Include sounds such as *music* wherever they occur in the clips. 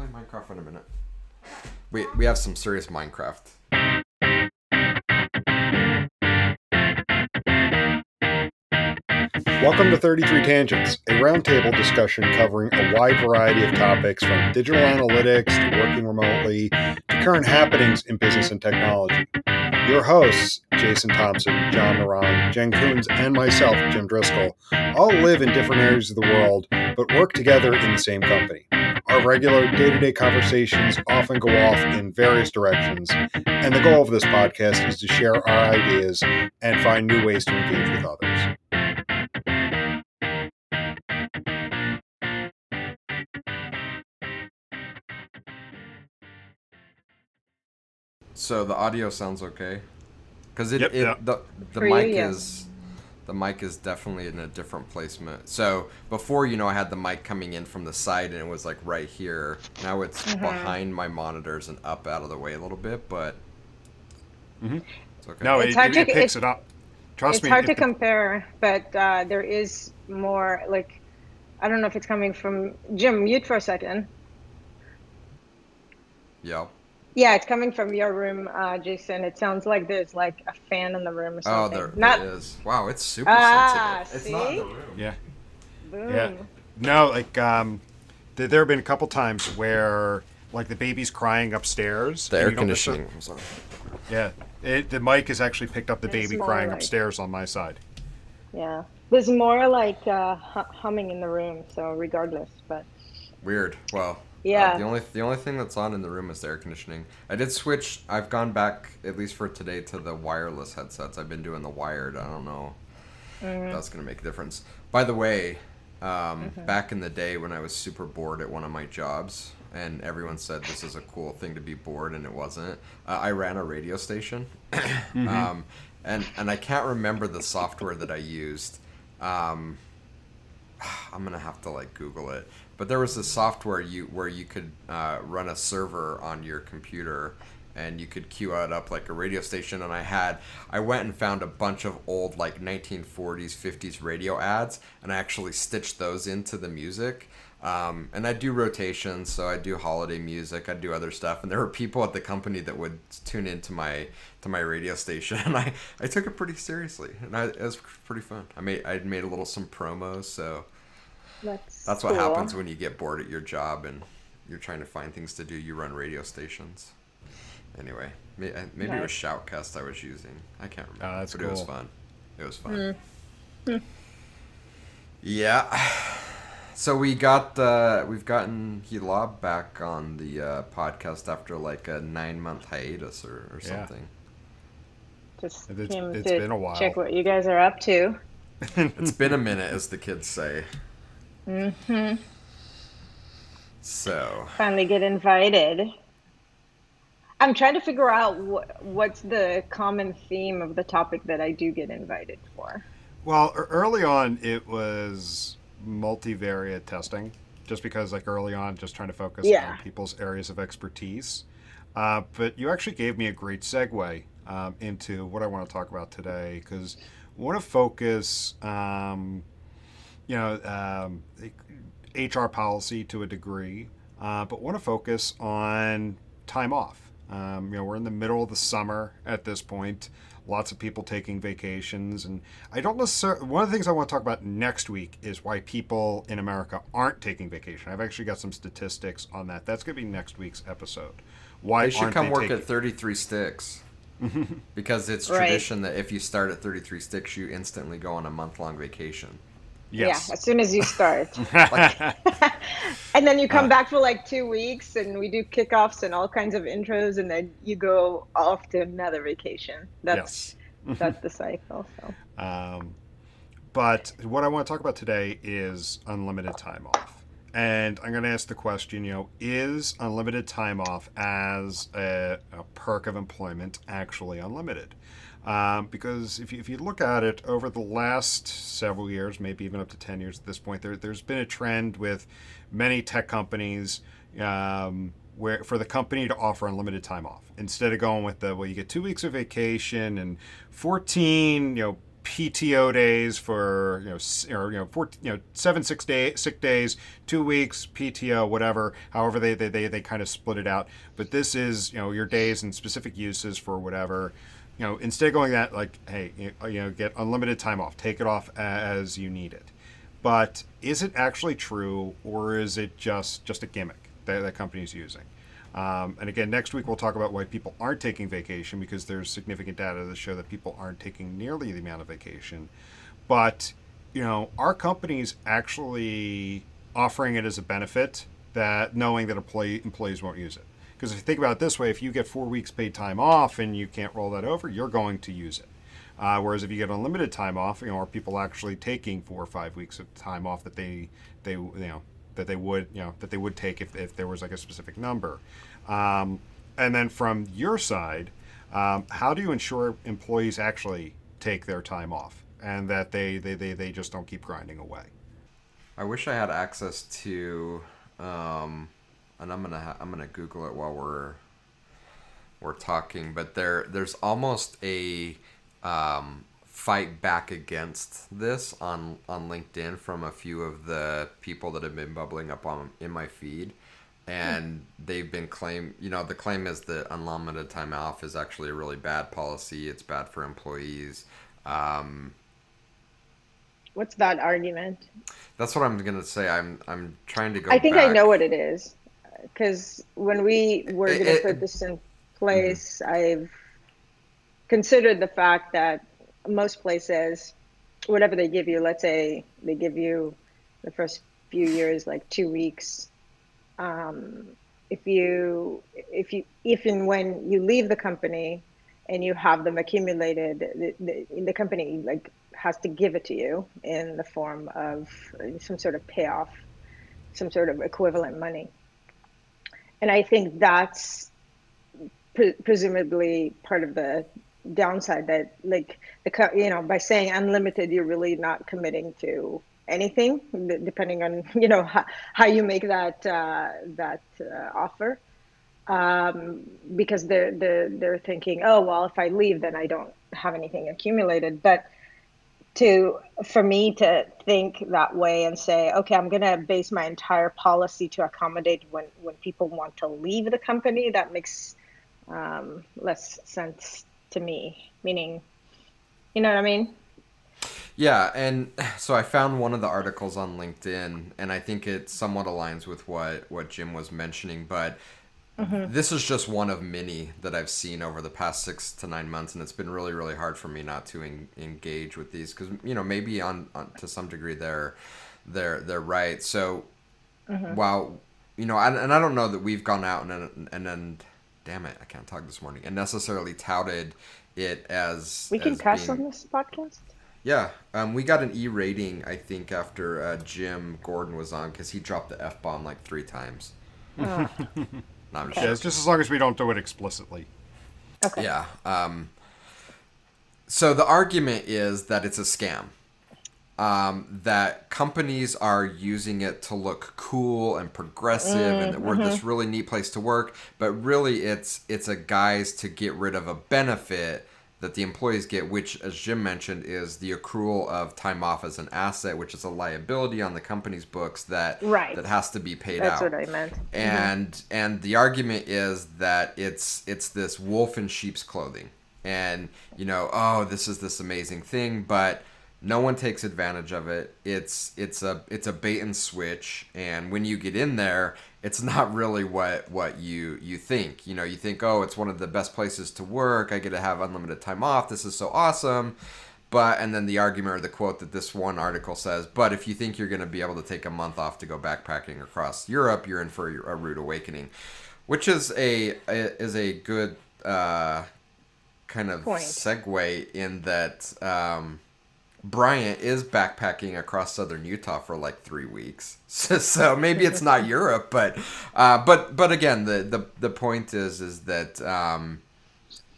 play Minecraft in a minute. We we have some serious Minecraft. Welcome to 33 Tangents, a roundtable discussion covering a wide variety of topics from digital analytics to working remotely to current happenings in business and technology. Your hosts, Jason Thompson, John Moran, Jen Coons, and myself, Jim Driscoll, all live in different areas of the world but work together in the same company. Our regular day to day conversations often go off in various directions, and the goal of this podcast is to share our ideas and find new ways to engage with others. So the audio sounds okay, because it, Yep, it yep. the the For you, mic yeah. is the mic is definitely in a different placement. So before, you know, I had the mic coming in from the side and it was like right here. Now it's Mm-hmm. behind my monitors and up out of the way a little bit, but Mhm. it's okay. No, It's it, hard it, to- it picks it's- it up. Trust it's me. It's hard it- to compare, but uh, there is more like I don't know if it's coming from Jim. Mute for a second. yeah. Yeah, it's coming from your room, uh, Jason. It sounds like there's like a fan in the room or something. Oh, something. there, Not there is. Wow, it's super Ah, sensitive. It's not in see? the room. yeah. boom. Yeah. No, like um, there, there have been a couple times where like the baby's crying upstairs. The air you don't necessar- conditioning. was on. Yeah, it, the mic has actually picked up the It's baby crying like- upstairs on my side. Yeah. There's more like uh, hu- humming in the room, so regardless, but Weird. Well, Yeah. uh, the only the only thing that's on in the room is the air conditioning. I did switch. I've gone back at least for today to the wireless headsets. I've been doing the wired. I don't know. if That's gonna make a difference. By the way, um, back in the day when I was super bored at one of my jobs, and everyone said this is a cool thing to be bored, and it wasn't. Uh, I ran a radio station, *coughs* um, and and I can't remember the software that I used. Um, *sighs* I'm gonna have to like Google it. But there was a software you where you could uh, run a server on your computer, and you could queue it up like a radio station. And I had I went and found a bunch of old like 1940s, 50s radio ads, and I actually stitched those into the music. Um, and I do rotations, so I do holiday music, I do other stuff, and there were people at the company that would tune into my to my radio station, *laughs* and I, I took it pretty seriously, and I, it was pretty fun. I made I made a little some promos, so that's that's what cool. happens when you get bored at your job and you're trying to find things to do. You run radio stations. Anyway, may- uh, maybe it was Shoutcast I was using. I can't remember. Oh, that's but it was fun. It was fun. Yeah. *sighs* So we got uh, we've gotten Hilab back on the uh, podcast after like a nine month hiatus or, or Yeah. something. Just It's- came it's to been a while. check what you guys are up to. *laughs* It's been a minute, as the kids say. Hmm So Finally get invited. I'm trying to figure out what what's the common theme of the topic that I do get invited for. Well, early on it was multivariate testing, just because like early on, just trying to focus Yeah. on people's areas of expertise. Uh, but you actually gave me a great segue um, into what I want to talk about today, because I want to focus, um, you know, um, HR policy to a degree, uh, but want to focus on time off. Um, you know, we're in the middle of the summer at this point. Lots of people taking vacations, and I don't necessarily. One of the things I want to talk about next week is why people in America aren't taking vacation. I've actually got some statistics on that. That's going to be next week's episode. Why they should aren't come they work taking- at 33 Sticks. *laughs* because it's Right. tradition that if you start at 33 Sticks, you instantly go on a month long vacation. Yes. Yeah, as soon as you start. *laughs* *laughs* and then you come Uh. back for like two weeks and we do kickoffs and all kinds of intros and then you go off to another vacation. That's yes. *laughs* that's the cycle. So Um, but what I want to talk about today is unlimited time off. And I'm going to ask the question, you know, is unlimited time off as a, a perk of employment actually unlimited? Um, because if you, if you look at it over the last several years, maybe even up to 10 years at this point, there, there's been a trend with many tech companies um, where for the company to offer unlimited time off instead of going with the well, you get two weeks of vacation and 14, you know, PTO days for you know or you know four, you know seven six day sick days, two weeks PTO, whatever. However they, they they they kind of split it out. But this is you know your days and specific uses for whatever. You know instead of going that like hey you you know get unlimited time off, take it off as you need it. But is it actually true or is it just just a gimmick that that company's using? Um, and again, next week we'll talk about why people aren't taking vacation because there's significant data that show that people aren't taking nearly the amount of vacation. But, you know, our company's actually offering it as a benefit that knowing that employee, employees won't use it. Because if you think about it this way, if you get four weeks paid time off and you can't roll that over, you're going to use it. Uh, whereas if you get unlimited time off, you know, are people actually taking four or five weeks of time off that they, they, you know, that they would, you know, that they would take if, if there was like a specific number. Um, and then from your side, um, how do you ensure employees actually take their time off and that they, they, they, they just don't keep grinding away? I wish I had access to, um, and I'm gonna ha- I'm gonna Google it while we're we're talking. But there there's almost a um, fight back against this on on LinkedIn from a few of the people that have been bubbling up on in my feed, and they've been claim you know the claim is that unlimited time off is actually a really bad policy. It's bad for employees. Um, What's that argument? that's what I'm gonna say. I'm I'm trying to go. I think I know what it is. Because when we were going to put this in place, I've considered the fact that most places, whatever they give you, let's say they give you the first few years like two weeks. Um, if you, if you, if and when you leave the company and you have them accumulated, the, the, the company like has to give it to you in the form of some sort of payoff, some sort of equivalent money. And I think that's pre- presumably part of the downside that like the you know by saying unlimited you're really not committing to anything depending on *laughs* you know how, how you make that uh, that uh, offer. Um, because they're they're they're thinking oh well if I leave then I don't have anything accumulated. But to for me to think that way and say okay i'm going to base my entire policy to accommodate when when people want to leave the company that makes um, less sense to me meaning you know what i mean Yeah, and so I found one of the articles on LinkedIn, and I think it somewhat aligns with what what Jim was mentioning. But this is just one of many that I've seen over the past six to nine months, and it's been really really hard for me not to en- engage with these because you know maybe on, on to some degree they're they're they're right. So while you know, and, and I don't know that we've gone out and and and then, damn it, I can't talk this morning, and necessarily touted it as we can as cuss being- on this podcast yeah, um, we got an E rating, I think, after uh, Jim Gordon was on because he dropped the F bomb like three times. oh, *laughs* No, I'm just Yeah, it's just as long as we don't do it explicitly. okay Yeah. Um, so the argument is that it's a scam. Um, that companies are using it to look cool and progressive, and that we're this really neat place to work. But really, it's it's a guise to get rid of a benefit that the employees get, which, as Jim mentioned, is the accrual of time off as an asset, which is a liability on the company's books that Right. that has to be paid that's out. That's what i meant. And and the argument is that it's it's this wolf in sheep's clothing. And you know oh this is this amazing thing but no one takes advantage of it. It's it's a it's a bait and switch. And when you get in there it's not really what what you you think. You know you think oh it's one of the best places to work. I get to have unlimited time off. This is so awesome. But and then the argument or the quote that this one article says, but if you think you're going to be able to take a month off to go backpacking across Europe, you're in for a rude awakening, which is a, a is a good uh, kind of Point. segue in that um, Bryant is backpacking across southern Utah for like three weeks, *laughs* so, so maybe it's not Europe, but uh, but but again, the the the point is is that. Um,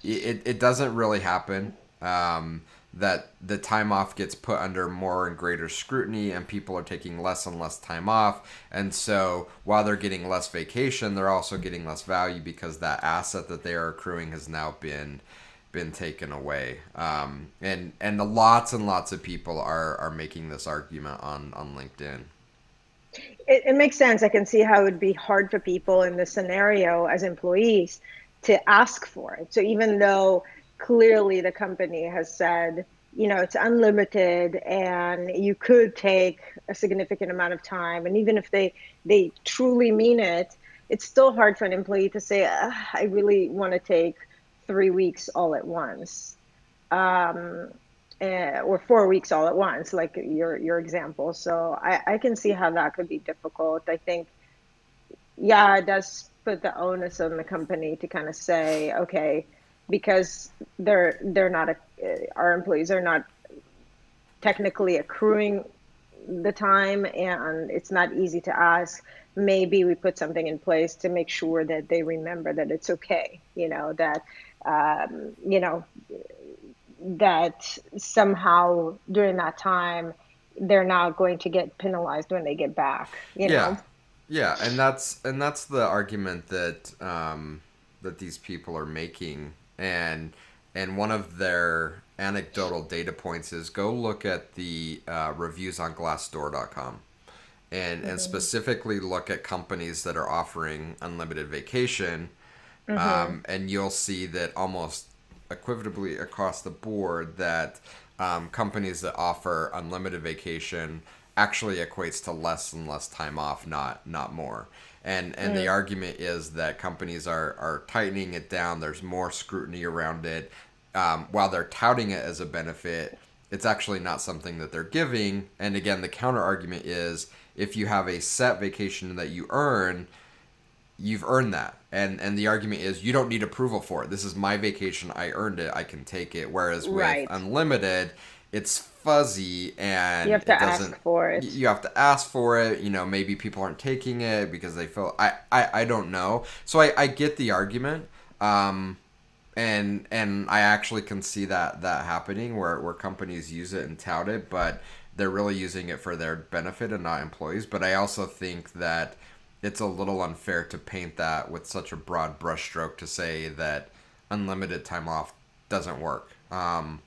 it, it doesn't really happen. Um, that the time off gets put under more and greater scrutiny, and people are taking less and less time off. And so, while they're getting less vacation, they're also getting less value because that asset that they are accruing has now been been taken away. Um, and and lots and lots of people are are making this argument on on LinkedIn. It, it makes sense. I can see how it would be hard for people in this scenario as employees to ask for it. So even though clearly the company has said, you know, it's unlimited and you could take a significant amount of time, and even if they they truly mean it, it's still hard for an employee to say, I really want to take three weeks all at once. Um, uh, or four weeks all at once, like your your example. So I, I can see how that could be difficult. I think, yeah, it does put the onus on the company to kind of say, okay, because they're they're not a, our employees are not technically accruing the time, and it's not easy to ask. Maybe we put something in place to make sure that they remember that it's okay. You know that um, you know that somehow during that time they're not going to get penalized when they get back. You yeah. know. Yeah, and that's and that's the argument that um, that these people are making, and and one of their anecdotal data points is go look at the uh, reviews on Glassdoor.com, and mm-hmm. and specifically look at companies that are offering unlimited vacation, mm-hmm. um, and you'll see that almost equitably across the board that um, companies that offer unlimited vacation actually equates to less and less time off, not not more. And and mm. the argument is that companies are are tightening it down. There's more scrutiny around it. Um, while they're touting it as a benefit, it's actually not something that they're giving. And again, the counter argument is if you have a set vacation that you earn, you've earned that. And and the argument is you don't need approval for it. This is my vacation. I earned it. I can take it. Whereas with right. unlimited it's fuzzy and you have to ask for it. you have to ask for it. You know maybe people aren't taking it because they feel i i, I don't know. So I, I get the argument um and and i actually can see that that happening where where companies use it and tout it but they're really using it for their benefit and not employees. But i also think that it's a little unfair to paint that with such a broad brushstroke to say that unlimited time off doesn't work. Um,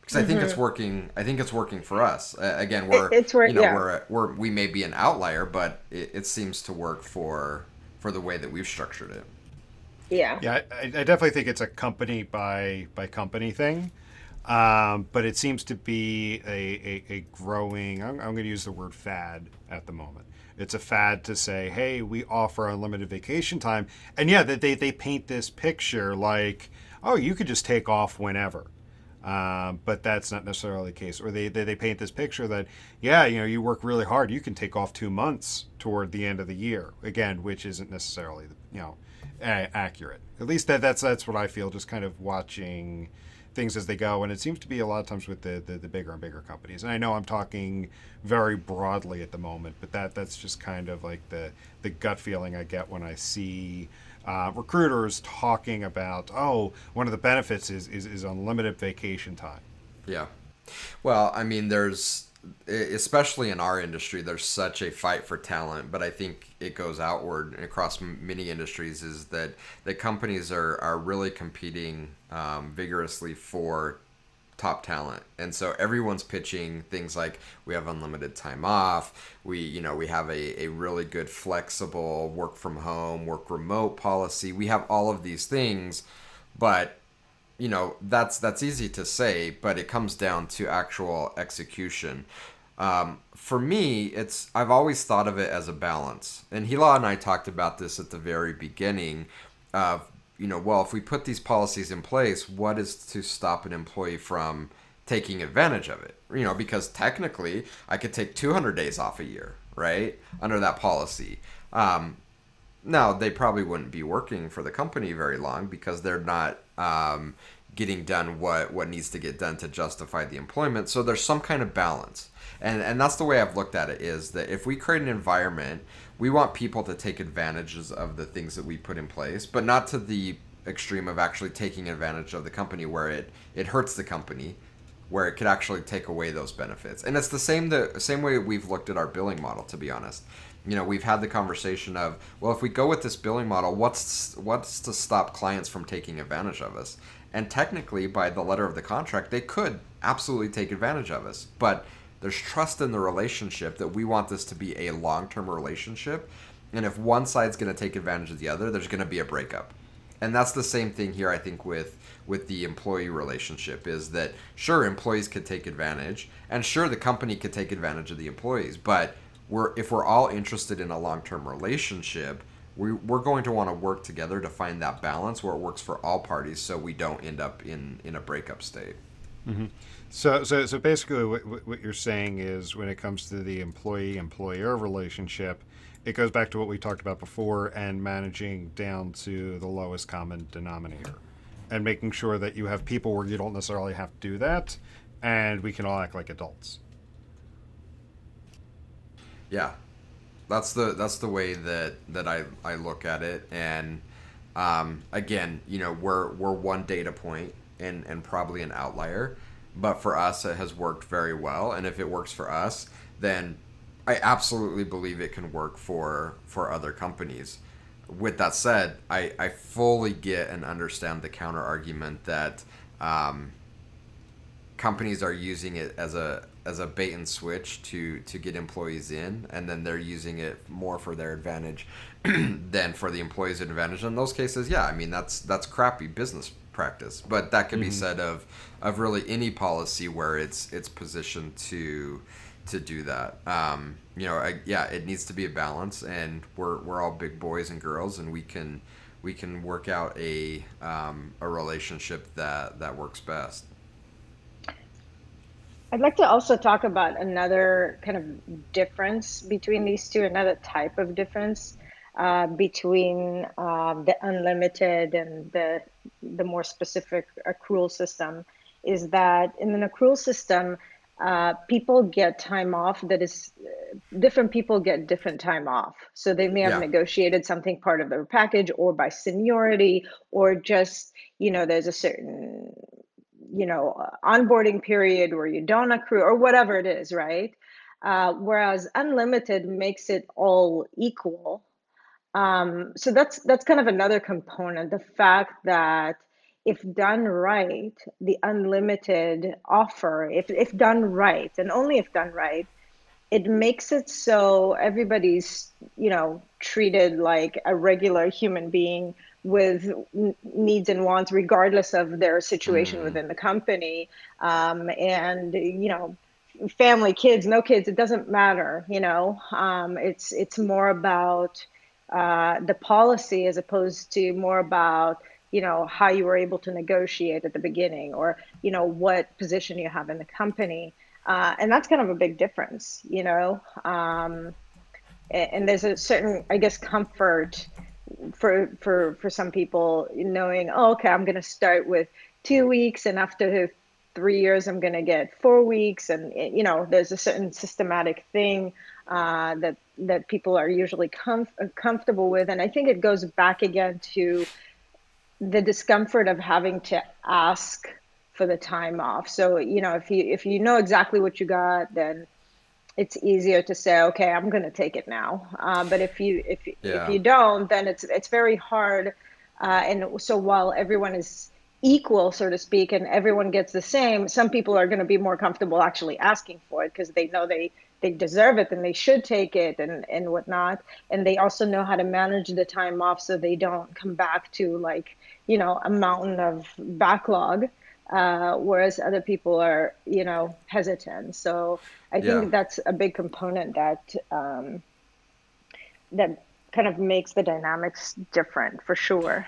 because mm-hmm. I think it's mm-hmm. working. I think it's working for us. Uh, again, we're it's work, you know yeah. we're we're we may be an outlier, but it, it, seems to work for for the way that we've structured it. Yeah. Yeah, I, I definitely think it's a company by by company thing. Um, but it seems to be a, a, a growing, I'm, I'm going to use the word fad at the moment. It's a fad to say, hey, we offer unlimited vacation time. And yeah, they, they paint this picture like, oh, you could just take off whenever. Um, but that's not necessarily the case. Or they, they, they paint this picture that, yeah, you know, you work really hard, you can take off two months toward the end of the year. Again, which isn't necessarily, you know, a- accurate. At least that, that's that's what I feel. Just kind of watching things as they go. And it seems to be a lot of times with the, the, the, bigger and bigger companies. And I know I'm talking very broadly at the moment, but that that's just kind of like the, the gut feeling I get when I see uh, recruiters talking about, oh, one of the benefits is, is, is unlimited vacation time. Yeah. Well, I mean, there's especially in our industry, there's such a fight for talent, but I think it goes outward across many industries. Is that the companies are are really competing um, vigorously for top talent and so everyone's pitching things like we have unlimited time off we you know we have a, a really good flexible work from home work remote policy we have all of these things but you know that's that's easy to say, but it comes down to actual execution. Um, for me, it's I've always thought of it as a balance, and Hila and I talked about this at the very beginning. Of you know, well, if we put these policies in place, what is to stop an employee from taking advantage of it? You know, because technically, I could take 200 days off a year, right, under that policy. Um, now, they probably wouldn't be working for the company very long because they're not um, getting done what what needs to get done to justify the employment. So there's some kind of balance, and and that's the way I've looked at it. Is that if we create an environment, we want people to take advantages of the things that we put in place, but not to the extreme of actually taking advantage of the company where it it hurts the company where it could actually take away those benefits and it's the same the same way we've looked at our billing model to be honest you know, we've had the conversation of, well, if we go with this billing model, what's what's to stop clients from taking advantage of us? And technically, by the letter of the contract, they could absolutely take advantage of us. But there's trust in the relationship that we want this to be a long-term relationship. And if one side's going to take advantage of the other, there's going to be a breakup. And that's the same thing here, I think, with with the employee relationship is that sure employees could take advantage, and sure the company could take advantage of the employees, but we're if we're all interested in a long-term relationship we, we're going to want to work together to find that balance where it works for all parties so we don't end up in, in a breakup state mm-hmm. so, so, so basically what, what you're saying is when it comes to the employee-employer relationship it goes back to what we talked about before and managing down to the lowest common denominator and making sure that you have people where you don't necessarily have to do that and we can all act like adults yeah, that's the that's the way that that I I look at it. And um, again, you know, we're we're one data point and and probably an outlier, but for us it has worked very well. And if it works for us, then I absolutely believe it can work for for other companies. With that said, I, I fully get and understand the counter argument that um, companies are using it as a as a bait and switch to to get employees in, and then they're using it more for their advantage *clears throat* than for the employees' advantage. In those cases, yeah, I mean that's that's crappy business practice, but that can mm-hmm. be said of of really any policy where it's it's positioned to to do that. Um, you know, I, yeah, it needs to be a balance, and we're we're all big boys and girls, and we can we can work out a um, a relationship that that works best. I'd like to also talk about another kind of difference between these two, another type of difference uh, between um, the unlimited and the the more specific accrual system. Is that in an accrual system, uh, people get time off that is different people get different time off so they may have yeah. negotiated something part of their package or by seniority or just you know there's a certain you know uh, onboarding period where you don't accrue or whatever it is right? Uh, whereas unlimited makes it all equal. Um, so that's that's kind of another component the fact that if done right the unlimited offer if, if done right and only if done right it makes it so everybody's you know treated like a regular human being with needs and wants regardless of their situation mm. within the company. Um, and you know family kids no kids it doesn't matter you know? Um, it's it's more about uh, the policy as opposed to more about you know how you were able to negotiate at the beginning or you know what position you have in the company. Uh, and that's kind of a big difference you know? Um, and, and there's a certain i guess comfort for for for some people knowing oh okay i'm going to start with two weeks and after three years i'm going to get four weeks and you know there's a certain systematic thing uh, that that people are usually comf- comfortable with. And i think it goes back again to the discomfort of having to ask for the time off. So you know if you if you know exactly what you got then it's easier to say, okay, I'm going to take it now. Uh, but if you if yeah. if you don't, then it's it's very hard. Uh, and so while everyone is equal, so to speak, and everyone gets the same, some people are going to be more comfortable actually asking for it because they know they they deserve it and they should take it and and whatnot. And they also know how to manage the time off so they don't come back to like you know a mountain of backlog uh, whereas other people are, you know, hesitant. So I think yeah. that's a big component that um, that kind of makes the dynamics different for sure.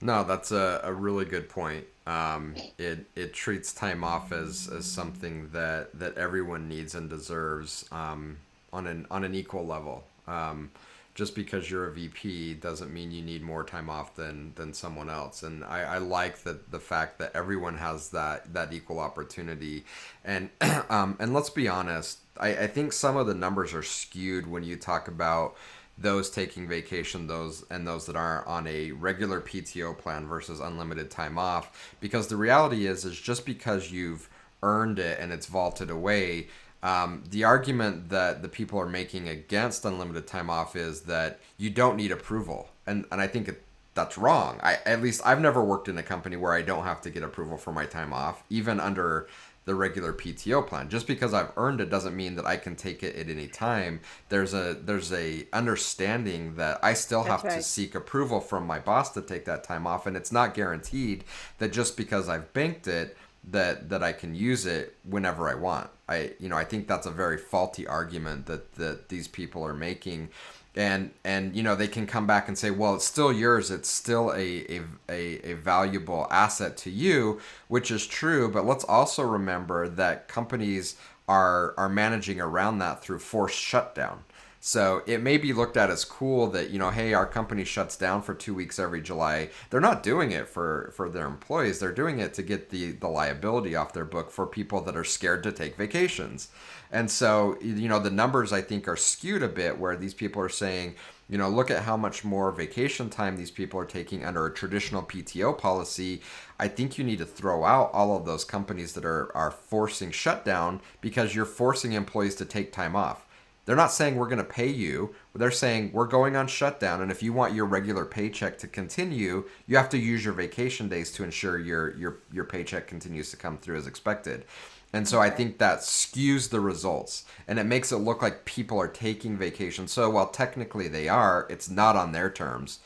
No, that's a, a really good point. Um, it it treats time off as, as something that, that everyone needs and deserves um, on an on an equal level. Um, just because you're a VP doesn't mean you need more time off than than someone else. And I, I like that the fact that everyone has that that equal opportunity. And *clears throat* um, and let's be honest, I, I think some of the numbers are skewed when you talk about those taking vacation, those and those that aren't on a regular PTO plan versus unlimited time off. Because the reality is, is just because you've earned it and it's vaulted away Um, the argument that the people are making against unlimited time off is that you don't need approval, and and I think it, that's wrong. I at least I've never worked in a company where I don't have to get approval for my time off, even under the regular PTO plan. Just because I've earned it doesn't mean that I can take it at any time. There's a there's a understanding that I still have to seek approval from my boss to take that time off and it's not guaranteed that just because I've banked it that that I can use it whenever I want. I you know, I think that's a very faulty argument that that these people are making. And and you know they can come back and say well it's still yours. It's still a, a, a, a valuable asset to you which is true. But let's also remember that companies are are managing around that through forced shutdown so it may be looked at as cool that you know hey our company shuts down for two weeks every july they're not doing it for for their employees they're doing it to get the the liability off their book for people that are scared to take vacations and so, you know, the numbers I think are skewed a bit where these people are saying, you know, look at how much more vacation time these people are taking under a traditional PTO policy. I think you need to throw out all of those companies that are, are forcing shutdown because you're forcing employees to take time off. They're not saying we're going to pay you. They're saying we're going on shutdown, and if you want your regular paycheck to continue, you have to use your vacation days to ensure your your your paycheck continues to come through as expected. And so I think that skews the results and it makes it look like people are taking vacation. So while technically they are, it's not on their terms,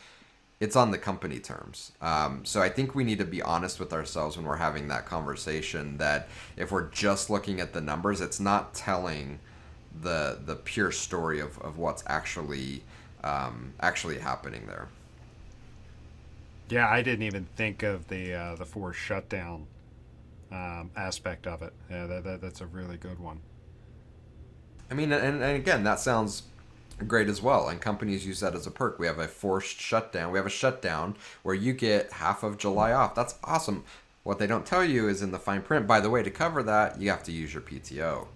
it's on the company terms. Um, so I think we need to be honest with ourselves when we're having that conversation that if we're just looking at the numbers, it's not telling the the pure story of, of what's actually um, actually happening there. Yeah, I didn't even think of the uh, the forced shutdown um, aspect of it. Yeah, that, that, that's a really good one. I mean, and, and again, that sounds great as well. And companies use that as a perk. We have a forced shutdown. We have a shutdown where you get half of July off. That's awesome. What they don't tell you is in the fine print, by the way, to cover that, you have to use your PTO.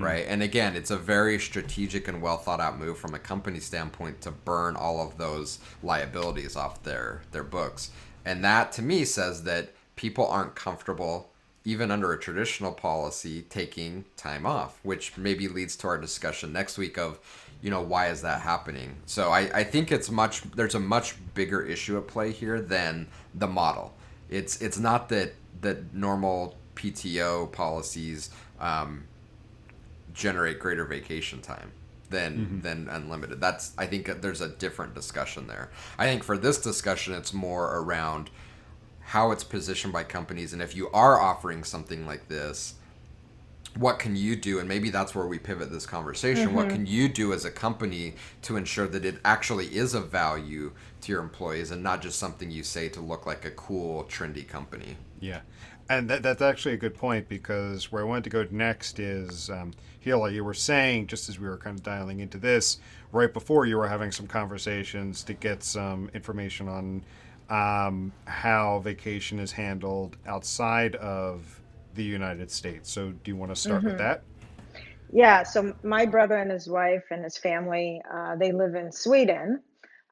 Right. And again, it's a very strategic and well thought out move from a company standpoint to burn all of those liabilities off their, their books. And that to me says that people aren't comfortable even under a traditional policy taking time off which maybe leads to our discussion next week of you know why is that happening so i, I think it's much there's a much bigger issue at play here than the model it's it's not that that normal pto policies um, generate greater vacation time than mm-hmm. than unlimited. That's i think uh, there's a different discussion there. I think for this discussion it's more around how it's positioned by companies and if you are offering something like this what can you do? And maybe that's where we pivot this conversation. What mm-hmm. can you do as a company to ensure that it actually is of value to your employees and not just something you say to look like a cool trendy company? Yeah, and that, that's actually a good point because where I wanted to go next is, um, Hila, you were saying just as we were kind of dialing into this right before you were having some conversations to get some information on um, how vacation is handled outside of the United States. So, do you want to start with that? Yeah, so my brother and his wife and his family, uh, they live in Sweden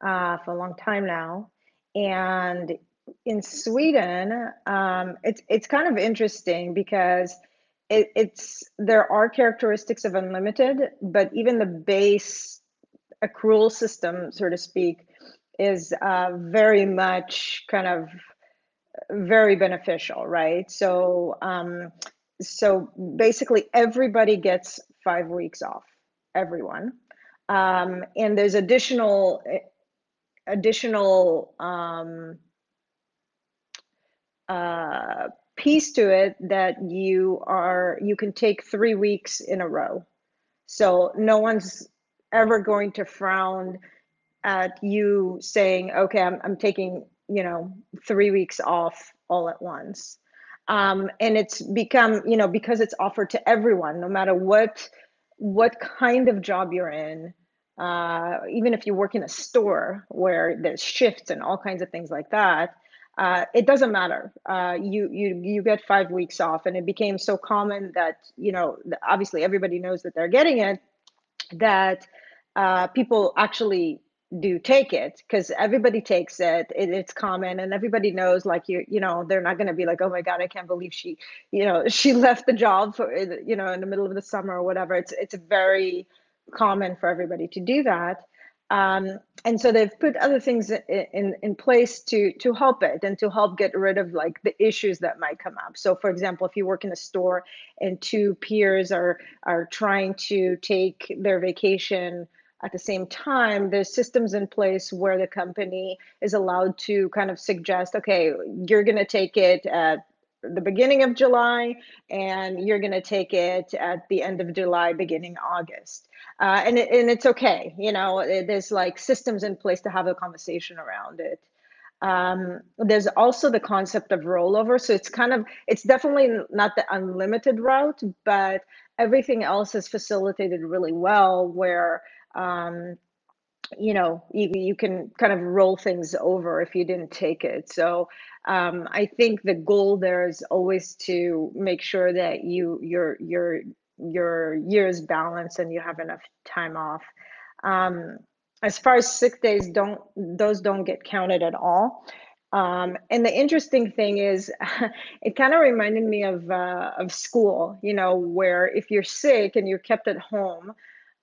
uh, for a long time now. And in Sweden, um, it's it's kind of interesting because it, it's there are characteristics of unlimited, but even the base accrual system, so to speak, is uh, very much kind of very beneficial, right? So um, so basically everybody gets five weeks off, everyone. Um, and there's additional additional um, uh, piece to it that you are you can take three weeks in a row. So no one's ever going to frown at you saying, "Okay, I'm I'm taking you know three weeks off all at once." Um, and it's become you know because it's offered to everyone, no matter what what kind of job you're in. Uh, even if you work in a store where there's shifts and all kinds of things like that, uh, it doesn't matter. Uh, you you you get five weeks off, and it became so common that you know obviously everybody knows that they're getting it. That uh, people actually do take it because everybody takes it. it. It's common and everybody knows like you you know they're not going to be like oh my god I can't believe she you know *laughs* she left the job for you know in the middle of the summer or whatever. It's it's very common for everybody to do that. Um, and so they've put other things in, in, in place to to help it and to help get rid of like the issues that might come up. So for example, if you work in a store and two peers are are trying to take their vacation at the same time, there's systems in place where the company is allowed to kind of suggest, okay, you're going to take it at the beginning of July and you're going to take it at the end of July, beginning August. Uh, and, it, and it's okay. You know, there's like systems in place to have a conversation around it. Um, there's also the concept of rollover. So it's kind of, it's definitely not the unlimited route, but everything else is facilitated really well where um, you know you, you can kind of roll things over if you didn't take it. So um, i think the goal there is always to make sure that you your your your year is balanced and you have enough time off. Um, as far as sick days don't those don't get counted at all. Um, and the interesting thing is *laughs* it kind of reminded me of uh, of school you know where if you're sick and you're kept at home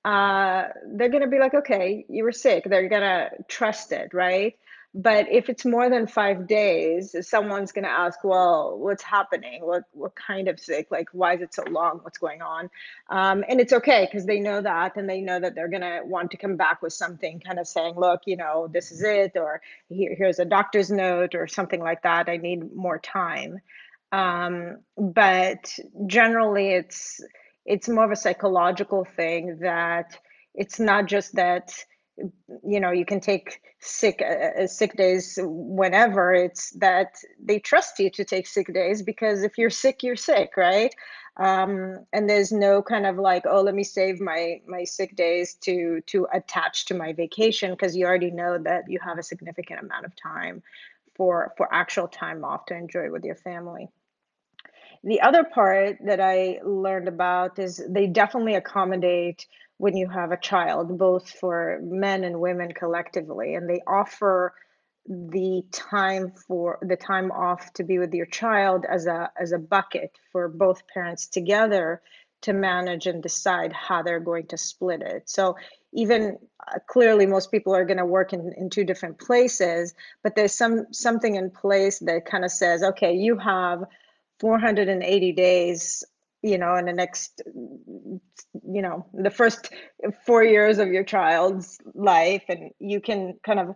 uh, they're going to be like, okay, you were sick. They're going to trust it, right? But if it's more than five days, someone's going to ask, well, what's happening? What what kind of sick? Like, why is it so long? What's going on? Um, and it's okay because they know that, and they know that they're going to want to come back with something, kind of saying, look, you know, this is it, or Here, here's a doctor's note, or something like that. I need more time. Um, but generally, it's it's more of a psychological thing that it's not just that you know you can take sick uh, uh, sick days whenever it's that they trust you to take sick days because if you're sick you're sick right? Um, and there's no kind of like oh let me save my my sick days to to attach to my vacation because you already know that you have a significant amount of time for for actual time off to enjoy with your family the other part that I learned about is they definitely accommodate when you have a child, both for men and women collectively, and they offer the time for the time off to be with your child as a as a bucket for both parents together to manage and decide how they're going to split it. So even uh, clearly most people are going to work in, in two different places, but there's some something in place that kind of says, okay, you have 480 days you know in the next you know the first four years of your child's life and you can kind of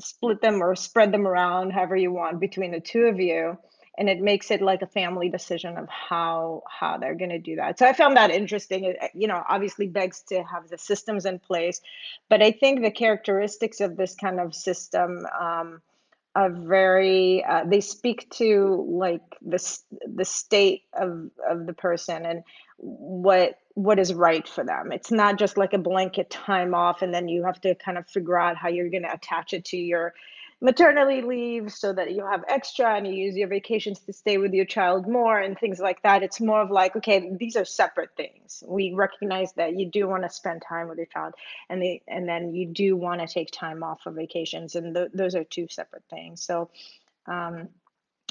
split them or spread them around however you want between the two of you and it makes it like a family decision of how how they're going to do that. So i found that interesting. It, you know obviously begs to have the systems in place but i think the characteristics of this kind of system um, a very uh, they speak to like the the state of of the person and what what is right for them. It's not just like a blanket time off and then you have to kind of figure out how you're going to attach it to your maternity leave so that you have extra and you use your vacations to stay with your child more and things like that. It's more of like, okay, these are separate things. We recognize that you do want to spend time with your child and they, and then you do want to take time off for vacations and th- those are two separate things. So um,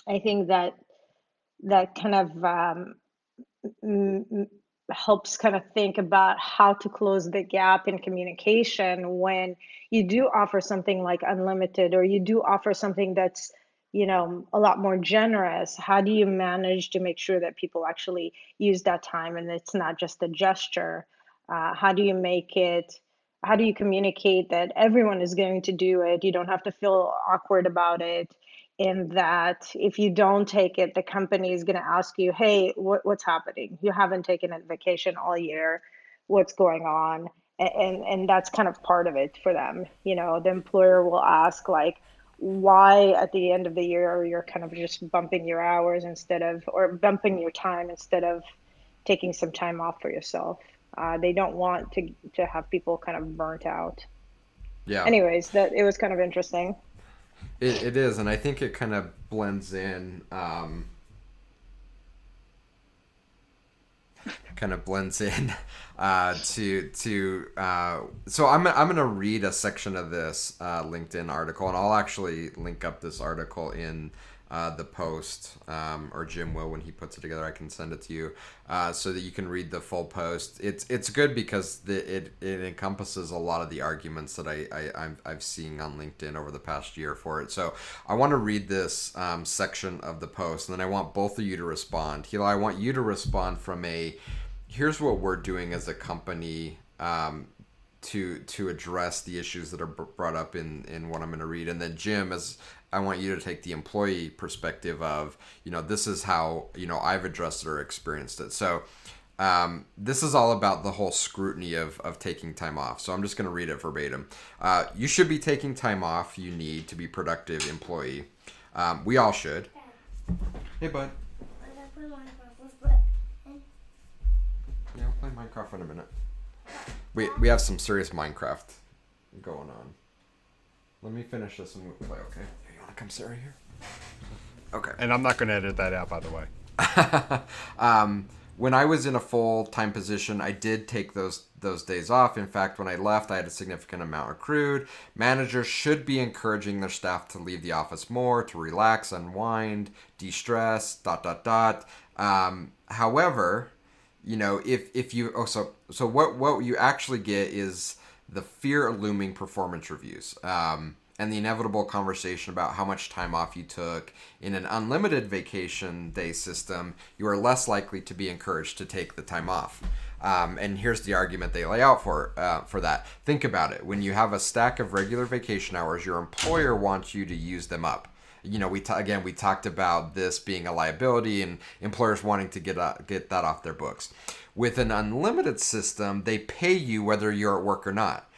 I think that that kind of um, helps kind of think about how to close the gap in communication when you do offer something like unlimited or you do offer something that's you know a lot more generous how do you manage to make sure that people actually use that time and it's not just a gesture? Uh, how do you make it how do you communicate that everyone is going to do it? You don't have to feel awkward about it in that if you don't take it, the company is going to ask you, hey, what, what's happening? You haven't taken a vacation all year. What's going on? And, and, and that's kind of part of it for them. You know, the employer will ask, like, why at the end of the year you're kind of just bumping your hours instead of, or bumping your time instead of taking some time off for yourself. Uh, they don't want to, to have people kind of burnt out. Yeah. Anyways, that it was kind of interesting. It, it is, and I think it kind of blends in. Um, kind of blends in *laughs* uh, to to. Uh, so I'm I'm gonna read a section of this uh, LinkedIn article, and I'll actually link up this article in uh, the post, um, or Jim will when he puts it together. I can send it to you uh, so that you can read the full post. It's it's good because the, it it encompasses a lot of the arguments that I, I I've, I've seen on LinkedIn over the past year for it. So I want to read this um, section of the post, and then I want both of you to respond. Hila, I want you to respond from a here's what we're doing as a company. Um, to to address the issues that are brought up in in what I'm going to read, and then Jim, as I want you to take the employee perspective of, you know, this is how, you know, I've addressed it or experienced it. So um, this is all about the whole scrutiny of, of taking time off. So I'm just going to read it verbatim. Uh, you should be taking time off you need to be productive employee. Um, we all should. Hey, bud. Yeah, I'll play Minecraft in a minute. We, we have some serious Minecraft going on. Let me finish this and we'll play, okay? To come sit right here? Okay. And I'm not going to edit that out, by the way. *laughs* um, when I was in a full time position, I did take those those days off. In fact, when I left, I had a significant amount accrued. Managers should be encouraging their staff to leave the office more, to relax, unwind, de-stress. Dot dot dot. Um, however, you know, if if you oh so so what what you actually get is the fear looming performance reviews. Um, and the inevitable conversation about how much time off you took in an unlimited vacation day system, you are less likely to be encouraged to take the time off. Um, and here's the argument they lay out for uh, for that. Think about it. When you have a stack of regular vacation hours, your employer wants you to use them up. You know, we t- again we talked about this being a liability and employers wanting to get uh, get that off their books. With an unlimited system, they pay you whether you're at work or not.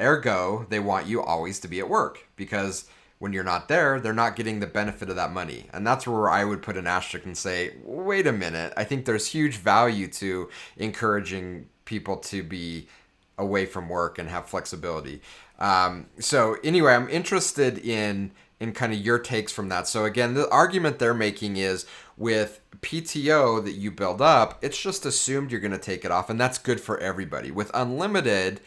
Ergo, they want you always to be at work because when you're not there, they're not getting the benefit of that money. And that's where I would put an asterisk and say, wait a minute, I think there's huge value to encouraging people to be away from work and have flexibility. Um, so anyway, I'm interested in in kind of your takes from that. So again, the argument they're making is with PTO that you build up, it's just assumed you're going to take it off, and that's good for everybody. With unlimited,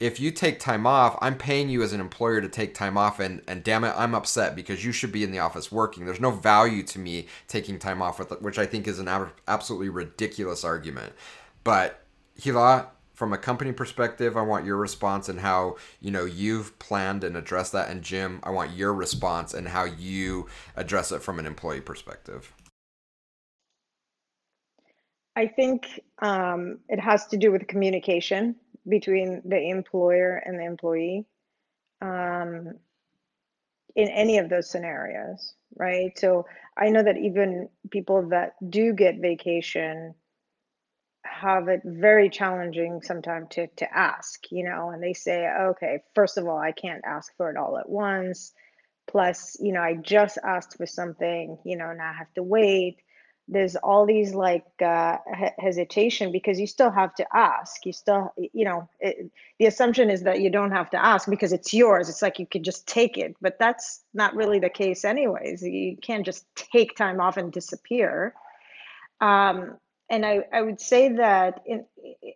if you take time off, I'm paying you as an employer to take time off, and, and damn it, I'm upset because you should be in the office working. There's no value to me taking time off, with which I think is an absolutely ridiculous argument. But Hila, from a company perspective, I want your response and how you know you've planned and addressed that. And Jim, I want your response and how you address it from an employee perspective. I think um, it has to do with communication between the employer and the employee um, in any of those scenarios, right? So I know that even people that do get vacation have it very challenging sometimes to, to ask, you know, and they say, okay, first of all, I can't ask for it all at once. Plus, you know, I just asked for something, you know, and I have to wait there's all these like uh, hesitation because you still have to ask. You still you know it, the assumption is that you don't have to ask because it's yours. It's like you could just take it but that's not really the case anyways. You can't just take time off and disappear. Um, and I, I would say that in,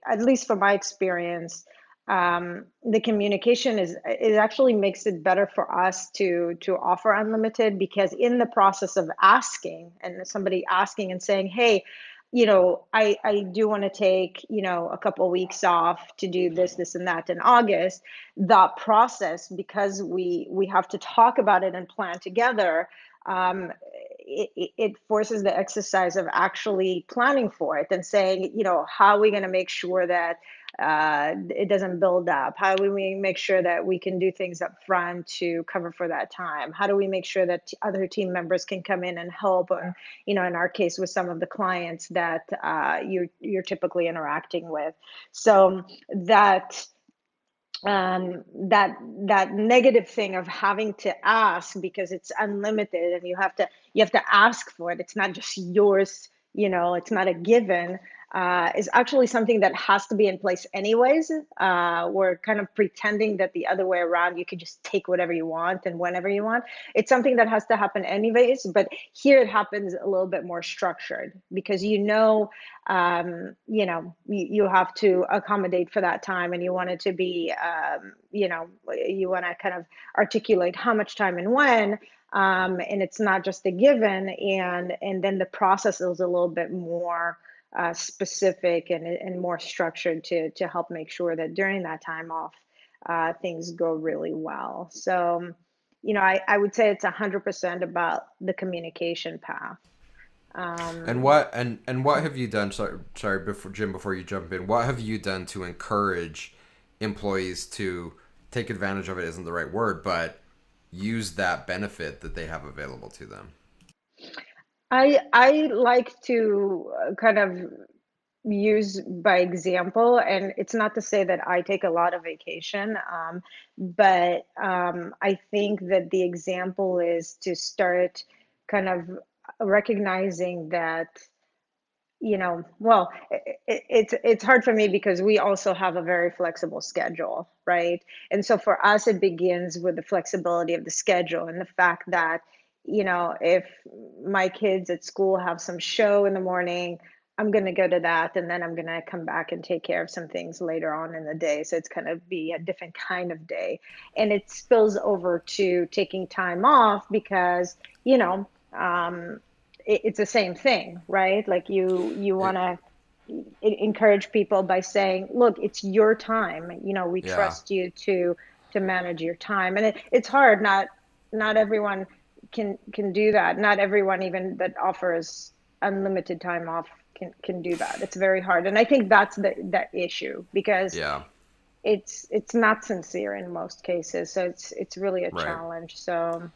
at least from my experience um, the communication is it actually makes it better for us to to offer unlimited because in the process of asking and somebody asking and saying hey you know i i do want to take you know a couple of weeks off to do this this and that in august that process because we we have to talk about it and plan together um, it, it, forces the exercise of actually planning for it and saying, you know, how are we going to make sure that uh, it doesn't build up? How do we make sure that we can do things up front to cover for that time? How do we make sure that other team members can come in and help? Or, you know, in our case, with some of the clients that uh, you're you're typically interacting with, so that um, that that negative thing of having to ask because it's unlimited and you have to you have to ask for it. It's not just yours. You know, it's not a given uh, is actually something that has to be in place anyways. Uh, we're kind of pretending that the other way around, you can just take whatever you want and whenever you want. It's something that has to happen anyways, but here it happens a little bit more structured because you know, um, you know, you, you, have to accommodate for that time and you want it to be, um, you know, you want to kind of articulate how much time and when. Um, and it's not just a given and and then the process is a little bit more uh, specific and, and more structured to to help make sure that during that time off uh, things go really well. So, you know, I, I would say it's hundred percent about the communication path. Um, and what and and what have you done? Sorry, sorry, before Jim, before you jump in, what have you done to encourage employees to take advantage of it? Isn't the right word, but use that benefit that they have available to them. I I like to uh, kind of use by example, and it's not to say that I take a lot of vacation, um, but um, I think that the example is to start kind of recognizing that you know well it, it's it's hard for me because we also have a very flexible schedule right? And so for us it begins with the flexibility of the schedule and the fact that you know, if my kids at school have some show in the morning, I'm going to go to that and then I'm going to come back and take care of some things later on in the day. So it's going to be a different kind of day. And it spills over to taking time off because, you know, um, it, it's the same thing, right? Like you, you want to encourage people by saying, look, it's your time. You know, we yeah. trust you to, to manage your time. And it, it's hard. Not, not everyone can can do that. Not everyone even that offers unlimited time off can can do that. It's very hard, and I think that's the that issue because yeah, it's it's not sincere in most cases. So it's it's really a right. challenge. So.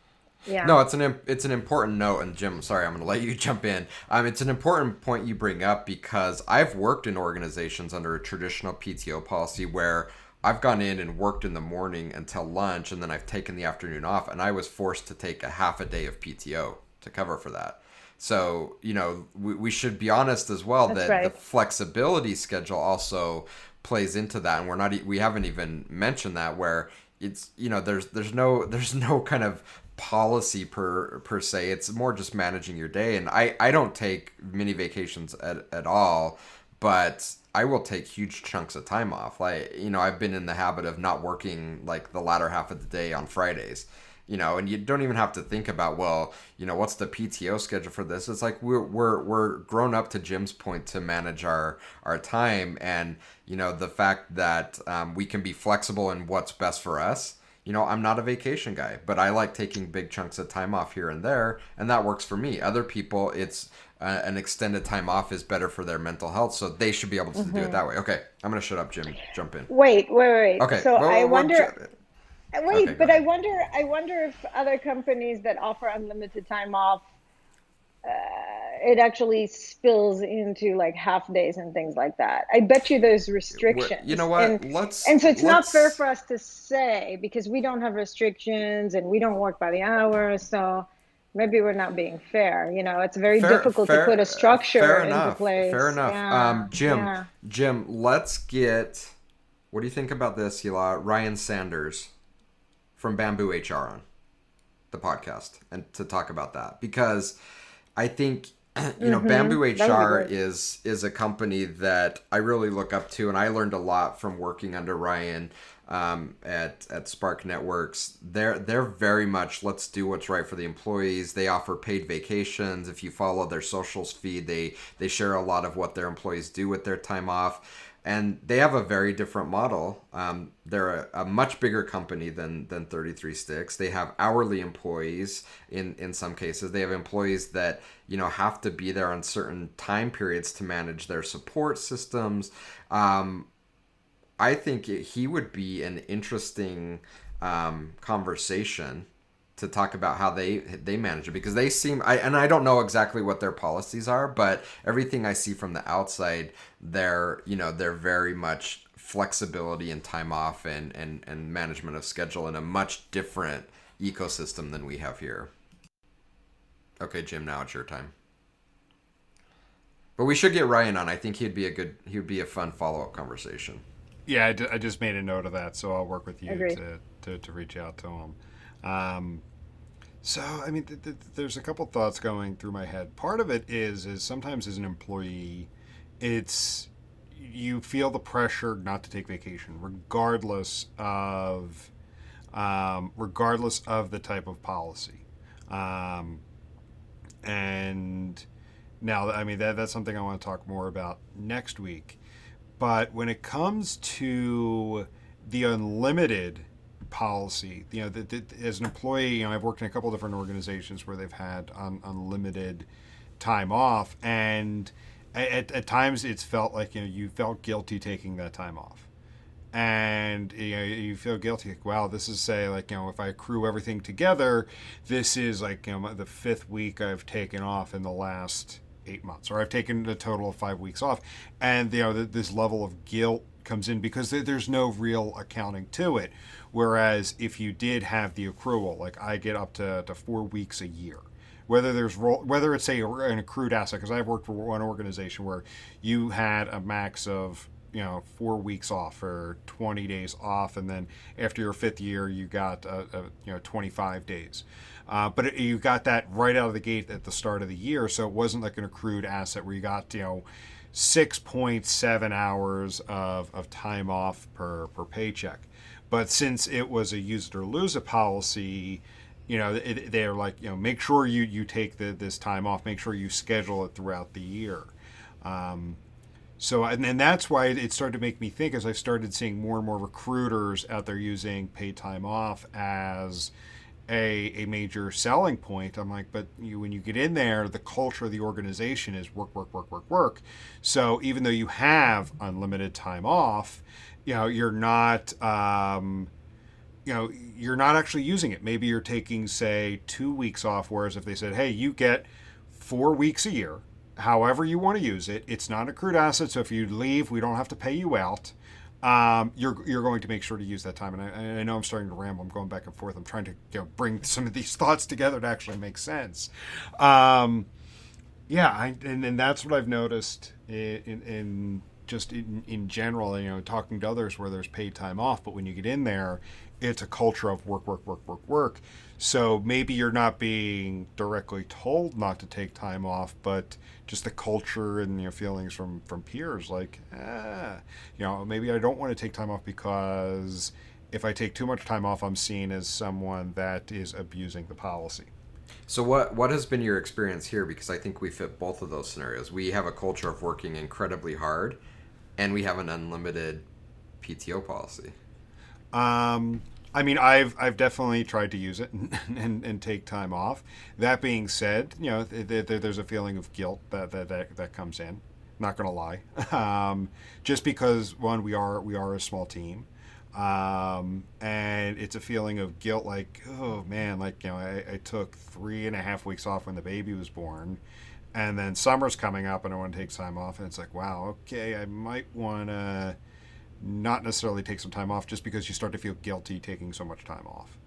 Yeah. No, it's an it's an important note, and Jim, sorry, I'm going to let you *laughs* jump in. Um, it's an important point you bring up because I've worked in organizations under a traditional PTO policy where I've gone in and worked in the morning until lunch, and then I've taken the afternoon off, and I was forced to take a half a day of PTO to cover for that. So, you know, we, we should be honest as well That's that right. the flexibility schedule also plays into that, and we're not we haven't even mentioned that where it's you know there's there's no *laughs* there's no kind of policy per per se. It's more just managing your day, and I I don't take mini vacations at at all, but I will take huge chunks of time off. Like, you know, I've been in the habit of not working like the latter half of the day on Fridays. You know, and you don't even have to think about, well, you know, what's the PTO schedule for this? It's like we're we're we're grown up to Jim's point to manage our our time, and you know, the fact that um, we can be flexible in what's best for us you know, I'm not a vacation guy, but I like taking big chunks of time off here and there, and that works for me. Other people, it's uh, an extended time off is better for their mental health, so they should be able to mm-hmm. do it mm-hmm. that way. Okay, I'm gonna shut up, Jim. Jump in. Wait, wait, wait. Okay. So well, I wonder. Wait, okay, but I wonder. I wonder if other companies that offer unlimited time off uh, it actually spills into like half days and things like that. I bet you there's restrictions. You know what? And, let's and so it's not fair for us to say because we don't have restrictions and we don't work by the hour. So maybe we're not being fair. You know, it's very fair, difficult fair, to put a structure into enough, place. Fair enough. Yeah, um, Jim, yeah. Jim, let's get. What do you think about this, Hila? Ryan Sanders from Bamboo HR on the podcast and to talk about that because I think *clears throat* you know mm-hmm. Bamboo HR is is a company that I really look up to, and I learned a lot from working under Ryan um, at at Spark Networks. They're they're very much let's do what's right for the employees. They offer paid vacations. If you follow their socials feed, they they share a lot of what their employees do with their time off and they have a very different model. Um, they're a, a, much bigger company than than 33 Sticks. They have hourly employees in in some cases. They have employees that you know have to be there on certain time periods to manage their support systems. Um, I think he would be an interesting um, conversation to talk about how they they manage it because they seem I and I don't know exactly what their policies are, but everything I see from the outside, they're you know they're very much flexibility and time off and and and management of schedule in a much different ecosystem than we have here. Okay, Jim, now it's your time. But we should get Ryan on. I think he'd be a good. He would be a fun follow up conversation. Yeah, I, d- I just made a note of that, so I'll work with you Agreed. to, to, to reach out to him. Um, so, I mean, th- th- there's a couple thoughts going through my head. Part of it is is sometimes as an employee, it's you feel the pressure not to take vacation, regardless of um, regardless of the type of policy. Um, and now, I mean, that, that's something I want to talk more about next week. But when it comes to the unlimited policy, you know, the, the, as an employee, you know, I've worked in a couple different organizations where they've had un, unlimited time off, and at, at times it's felt like you know you felt guilty taking that time off. And you know you feel guilty like wow this is say like you know if i accrue everything together this is like you know the fifth week i've taken off in the last eight months or i've taken a total of five weeks off. And you know this level of guilt comes in because there's no real accounting to it. Whereas if you did have the accrual like i get up to, to four weeks a year. Whether there's whether it's a an accrued asset because I've worked for one organization where you had a max of you know four weeks off or 20 days off and then after your fifth year you got uh, uh, you know 25 days uh, but it, you got that right out of the gate at the start of the year so it wasn't like an accrued asset where you got you know 6.7 hours of, of time off per, per paycheck. But since it was a use it or lose it policy you know it, they're like you know make sure you you take the, this time off make sure you schedule it throughout the year. Um, so and, and that's why it started to make me think as I started seeing more and more recruiters out there using paid time off as a, a major selling point. I'm like, but you, when you get in there, the culture of the organization is work, work, work, work, work. So even though you have unlimited time off, you know, you're not, um, you know, you're not actually using it. Maybe you're taking, say, two weeks off. Whereas if they said, hey, you get four weeks a year, however you want to use it. It's not accrued asset, so if you leave, we don't have to pay you out. Um, you're you're going to make sure to use that time. And I, I know I'm starting to ramble. I'm going back and forth. I'm trying to you know, bring some of these *laughs* thoughts together to actually make sense. Um, yeah, I, and, and that's what I've noticed in, in, in just in, in general. You know, talking to others where there's paid time off, but when you get in there, it's a culture of work, work, work, work, work. So maybe you're not being directly told not to take time off, but just the culture and your feelings from from peers, like, ah, you know, maybe I don't want to take time off because if I take too much time off, I'm seen as someone that is abusing the policy. So what what has been your experience here? Because I think we fit both of those scenarios. We have a culture of working incredibly hard, and we have an unlimited PTO policy. Um, I mean, I've I've definitely tried to use it and, *laughs* and, and take time off. That being said, you know, th- th- there's a feeling of guilt that that, that, that comes in. Not gonna lie, *laughs* um, just because one, we are we are a small team, um, and it's a feeling of guilt. Like, oh man, like you know, I, I took three and a half weeks off when the baby was born, and then summer's coming up, and I want to take time off, and it's like, wow, okay, I might want to not necessarily take some time off just because you start to feel guilty taking so much time off.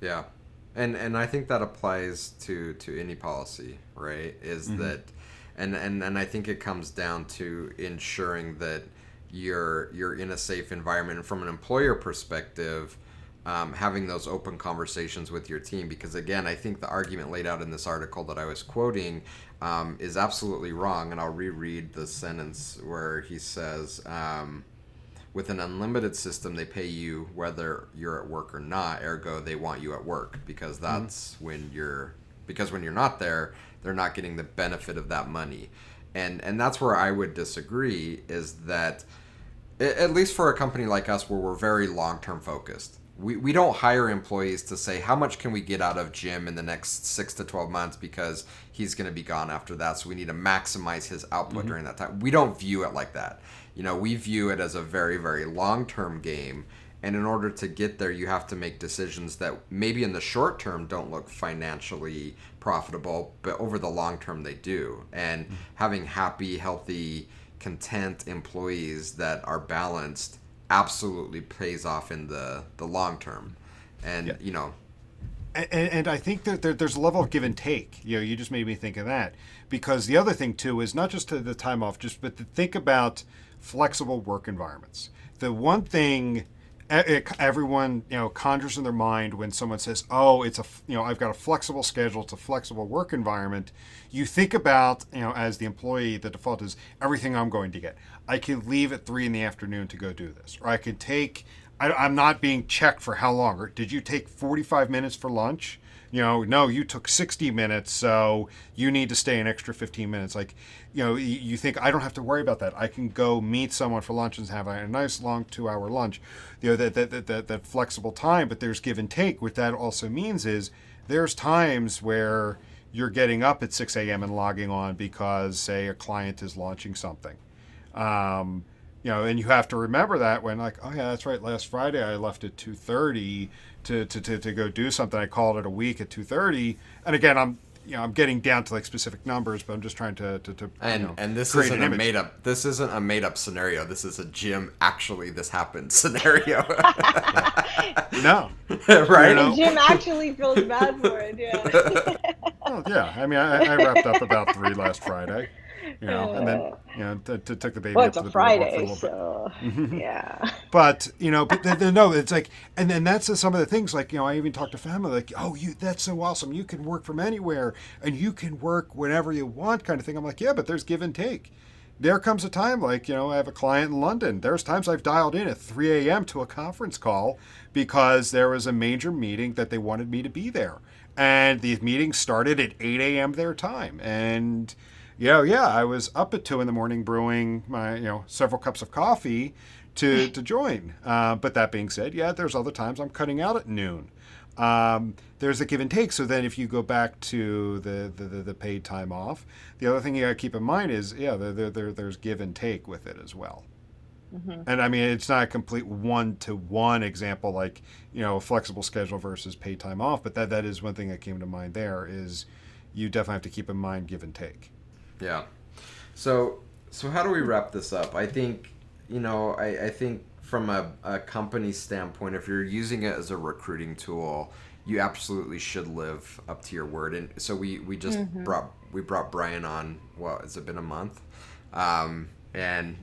Yeah, and and I think that applies to to any policy, right? Is that, and and and I think it comes down to ensuring that you're you're in a safe environment and from an employer perspective. Um, having those open conversations with your team because again i think the argument laid out in this article that i was quoting um, is absolutely wrong and i'll reread the sentence where he says um, with an unlimited system they pay you whether you're at work or not ergo they want you at work because that's when you're because when you're not there they're not getting the benefit of that money. And and that's where i would disagree is that at least for a company like us where we're very long term focused we, we don't hire employees to say how much can we get out of jim in the next six to 12 months? because he's going to be gone after that so we need to maximize his output mm-hmm. during that time. We don't view it like that. You know we view it as a very very long term game and in order to get there you have to make decisions that maybe in the short term don't look financially profitable but over the long term they do. And mm-hmm. having happy healthy content employees that are balanced absolutely pays off in the the long term. And Yeah. you know and, and I think that there, there's a level of give and take. You know, you just made me think of that because the other thing too is not just the time off, just but to think about flexible work environments. The one thing everyone you know conjures in their mind when someone says, "Oh, it's a you know I've got a flexible schedule, it's a flexible work environment." You think about you know as the employee, the default is everything I'm going to get. I can leave at three in the afternoon to go do this, or I can take I, am not being checked for how long. Did you take 45 minutes for lunch? You know, no, you took 60 minutes, so you need to stay an extra 15 minutes. Like, you know, you think I don't have to worry about that. I can go meet someone for lunch and have a nice long two-hour lunch. You know, that that, that, that, that flexible time, but there's give and take. What that also means is there's times where you're getting up at 6 a.m. and logging on because, say, a client is launching something. Um, you know, and you have to remember that when like, oh yeah, that's right. Last Friday I left at two thirty to, to, to, to go do something. I called it a week at two thirty. And again, I'm you know I'm getting down to like specific numbers, but I'm just trying to to, to and you know, and this isn't a made up. This isn't a made up scenario. This is a Jim actually this happened *laughs* scenario. no, *laughs* right? You? Jim actually feels bad for it. Yeah. *laughs* well, yeah. I mean, I, I wrapped up about three last Friday you know, and then you know, t- t- took the baby. Well, it's a Friday, so mm-hmm. yeah. *laughs* But you know, but then, no, it's like, and then that's some of the things. Like you know, I even talked to family, like, oh, you, that's so awesome. You can work from anywhere, and you can work whenever you want, kind of thing. I'm like, yeah, but there's give and take. There comes a time, like you know, I have a client in London. There's times I've dialed in at 3 a.m. to a conference call because there was a major meeting that they wanted me to be there, and the meeting started at 8 a.m. their time, and yeah, yeah, I was up at two in the morning brewing my, you know, several cups of coffee to *laughs* to join. Uh, but that being said, yeah, there's other times I'm cutting out at noon. Um, there's a give and take. So then, if you go back to the the, the, the paid time off, the other thing you got to keep in mind is, yeah, there, there, there, there's give and take with it as well. Mm-hmm. And I mean, it's not a complete one to one example like you know a flexible schedule versus paid time off, but that that is one thing that came to mind. There is you definitely have to keep in mind give and take. Yeah. So so how do we wrap this up? I think you know I, I think from a, a company standpoint, if you're using it as a recruiting tool, you absolutely should live up to your word. And so we we just mm-hmm. brought we brought Brian on. What has it been a month? Um, and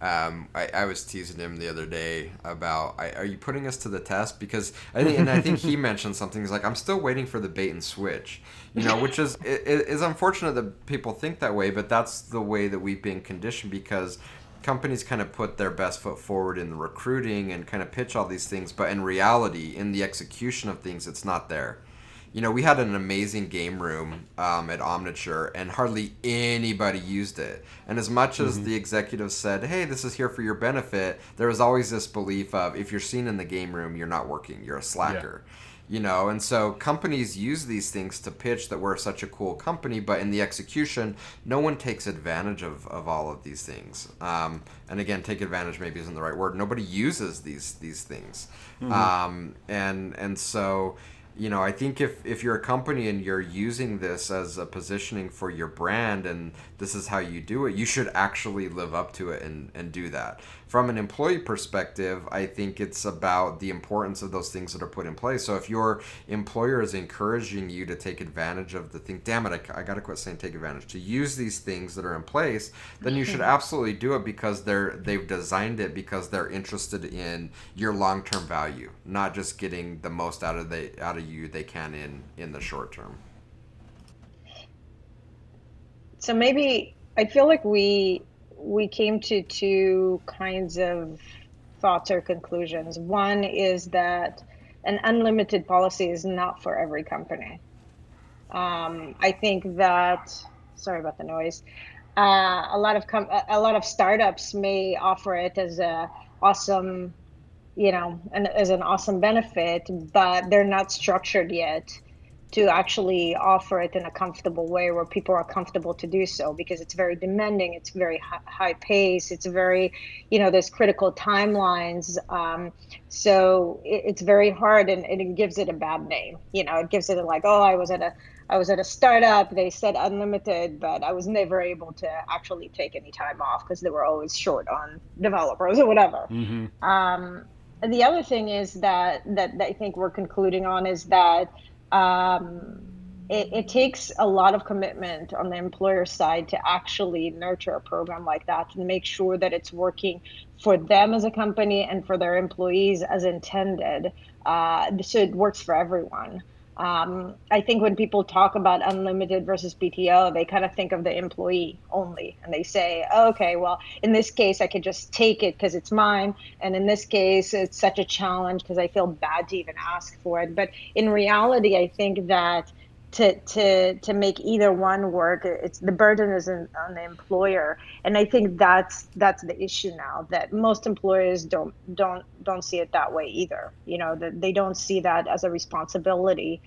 um, I, I was teasing him the other day about I, are you putting us to the test? Because I think and I think he *laughs* mentioned something he's like I'm still waiting for the bait and switch you know which is it, it is unfortunate that people think that way but that's the way that we've been conditioned because companies kind of put their best foot forward in the recruiting and kind of pitch all these things but in reality in the execution of things it's not there you know, we had an amazing game room um, at Omniture, and hardly anybody used it. And as much as mm-hmm. the executives said, "Hey, this is here for your benefit," there was always this belief of if you're seen in the game room, you're not working, you're a slacker. Yeah. You know, and so companies use these things to pitch that we're such a cool company, but in the execution, no one takes advantage of, of all of these things. Um, and again, take advantage maybe isn't the right word. Nobody uses these these things, mm-hmm. um, and and so you know, I think if, if you're a company and you're using this as a positioning for your brand and this is how you do it, you should actually live up to it and, and do that from an employee perspective, I think it's about the importance of those things that are put in place. So if your employer is encouraging you to take advantage of the thing, damn it, I, I got to quit saying take advantage, to use these things that are in place, then you should mm-hmm. absolutely do it because they're they've designed it because they're interested in your long term value, not just getting the most out of the out of you they can in in the short term. So maybe I feel like we we came to two kinds of thoughts or conclusions. One is that an unlimited policy is not for every company. Um, I think that sorry about the noise. Uh, a lot of com- a lot of startups may offer it as a awesome, you know, and as an awesome benefit, but they're not structured yet to actually offer it in a comfortable way where people are comfortable to do so because it's very demanding it's very high pace it's very you know there's critical timelines um, so it, it's very hard and, and, it gives it a bad name you know it gives it a, like oh i was at a i was at a startup they said unlimited but i was never able to actually take any time off because they were always short on developers or whatever mm-hmm. um, and the other thing is that, that that i think we're concluding on is that um, it, it, takes a lot of commitment on the employer side to actually nurture a program like that and make sure that it's working for them as a company and for their employees as intended. Uh, so it works for everyone. Um, I think when people talk about unlimited versus PTO, they kind of think of the employee only, and they say, oh, "Okay, well, in this case, I could just take it because it's mine, and in this case, it's such a challenge because I feel bad to even ask for it." But in reality, I think that to to to make either one work it's the burden is in, on the employer. And i think that's that's the issue now that most employers don't don't don't see it that way either. You know that they don't see that as a responsibility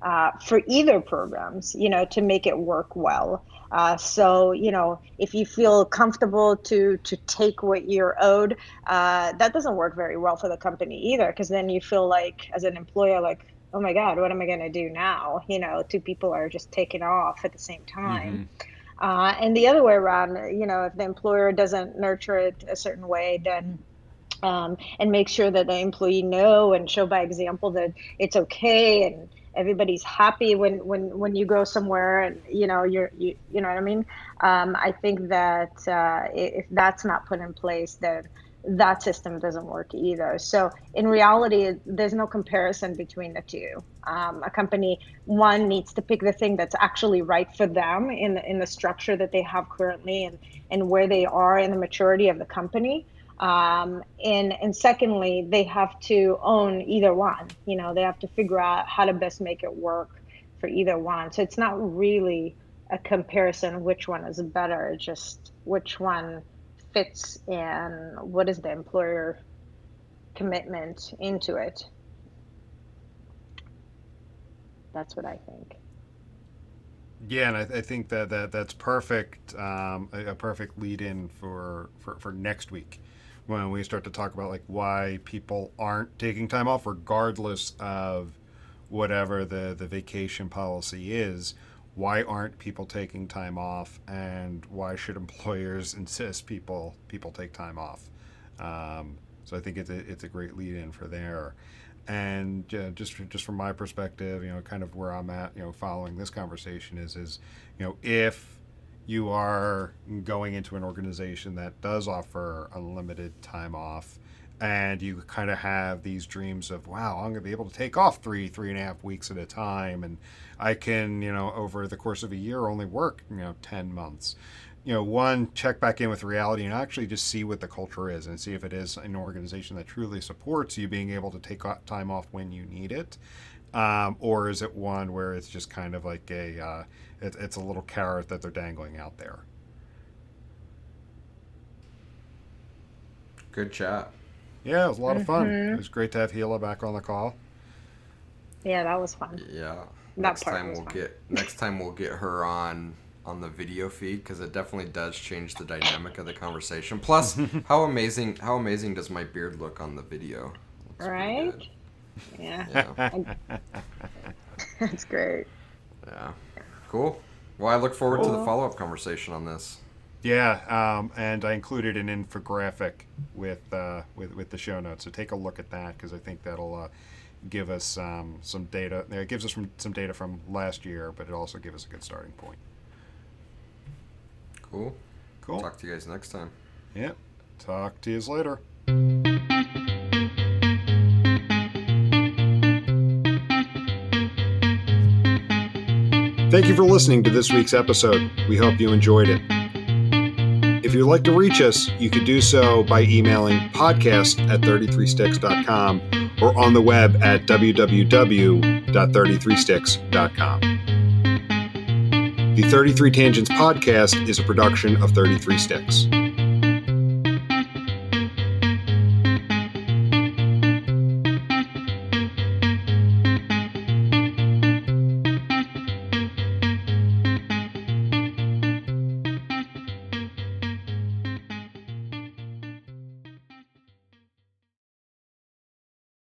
uh, for either programs you know to make it work well. Uh, so you know if you feel comfortable to to take what you're owed uh, that doesn't work very well for the company either because then you feel like as an employer like oh my god what am i going to do now? You know two people are just taking off at the same time. Mm-hmm. uh, and the other way around you know if the employer doesn't nurture it a certain way then um, and make sure that the employee know and show by example that it's okay and everybody's happy when when when you go somewhere and you know you're you, you know what i mean? Um, i think that uh, if that's not put in place then that system doesn't work either. So in reality, there's no comparison between the two. Um, a company one needs to pick the thing that's actually right for them in the, in the structure that they have currently and and where they are in the maturity of the company. Um, and and secondly, they have to own either one. You know, they have to figure out how to best make it work for either one. So it's not really a comparison which one is better, just which one fits and what is the employer commitment into it. That's what I think. Yeah, and I, I think that, that that's perfect, um, a, a, perfect lead in for, for, for next week when we start to talk about like why people aren't taking time off, regardless of whatever the, the vacation policy is why aren't people taking time off? And why should *laughs* employers insist people people take time off? Um, so I think it's a, it's a great lead in for there. And just just from my perspective you know kind of where I'm at you know following this conversation is is you know if you are going into an organization that does offer unlimited time off and you kind of have these dreams of wow i'm going to be able to take off three three and a half weeks at a time and i can you know over the course of a year only work you know 10 months. You know one check back in with reality and actually just see what the culture is and see if it is an organization that truly supports you being able to take time off when you need it um, or is it one where it's just kind of like a uh, it, it's a little carrot that they're dangling out there? Good chat yeah, it was a lot mm-hmm. of fun. Mm-hmm. It was great to have Hila back on the call. Yeah, that was fun. Yeah. That next time we'll fun. get next time we'll get her on on the video feed because it definitely does change the dynamic of the conversation. Plus, *laughs* how amazing how amazing does my beard look on the video? right? Yeah. yeah. *laughs* That's great. Yeah. Cool. Well, I look forward cool. to the follow up conversation on this. Yeah, um, and I included an infographic with uh, with with the show notes. So take a look at that because I think that'll uh, give us um, some data. It gives us some, some data from last year, but it also gives us a good starting point. Cool. Cool. Talk to you guys next time. Yeah. Talk to you later. Thank you for listening to this week's episode. We hope you enjoyed it. If you'd like to reach us, you can do so by emailing podcast at 33sticks.com or on the web at www.33sticks.com. The 33 Tangents podcast is a production of 33 Sticks.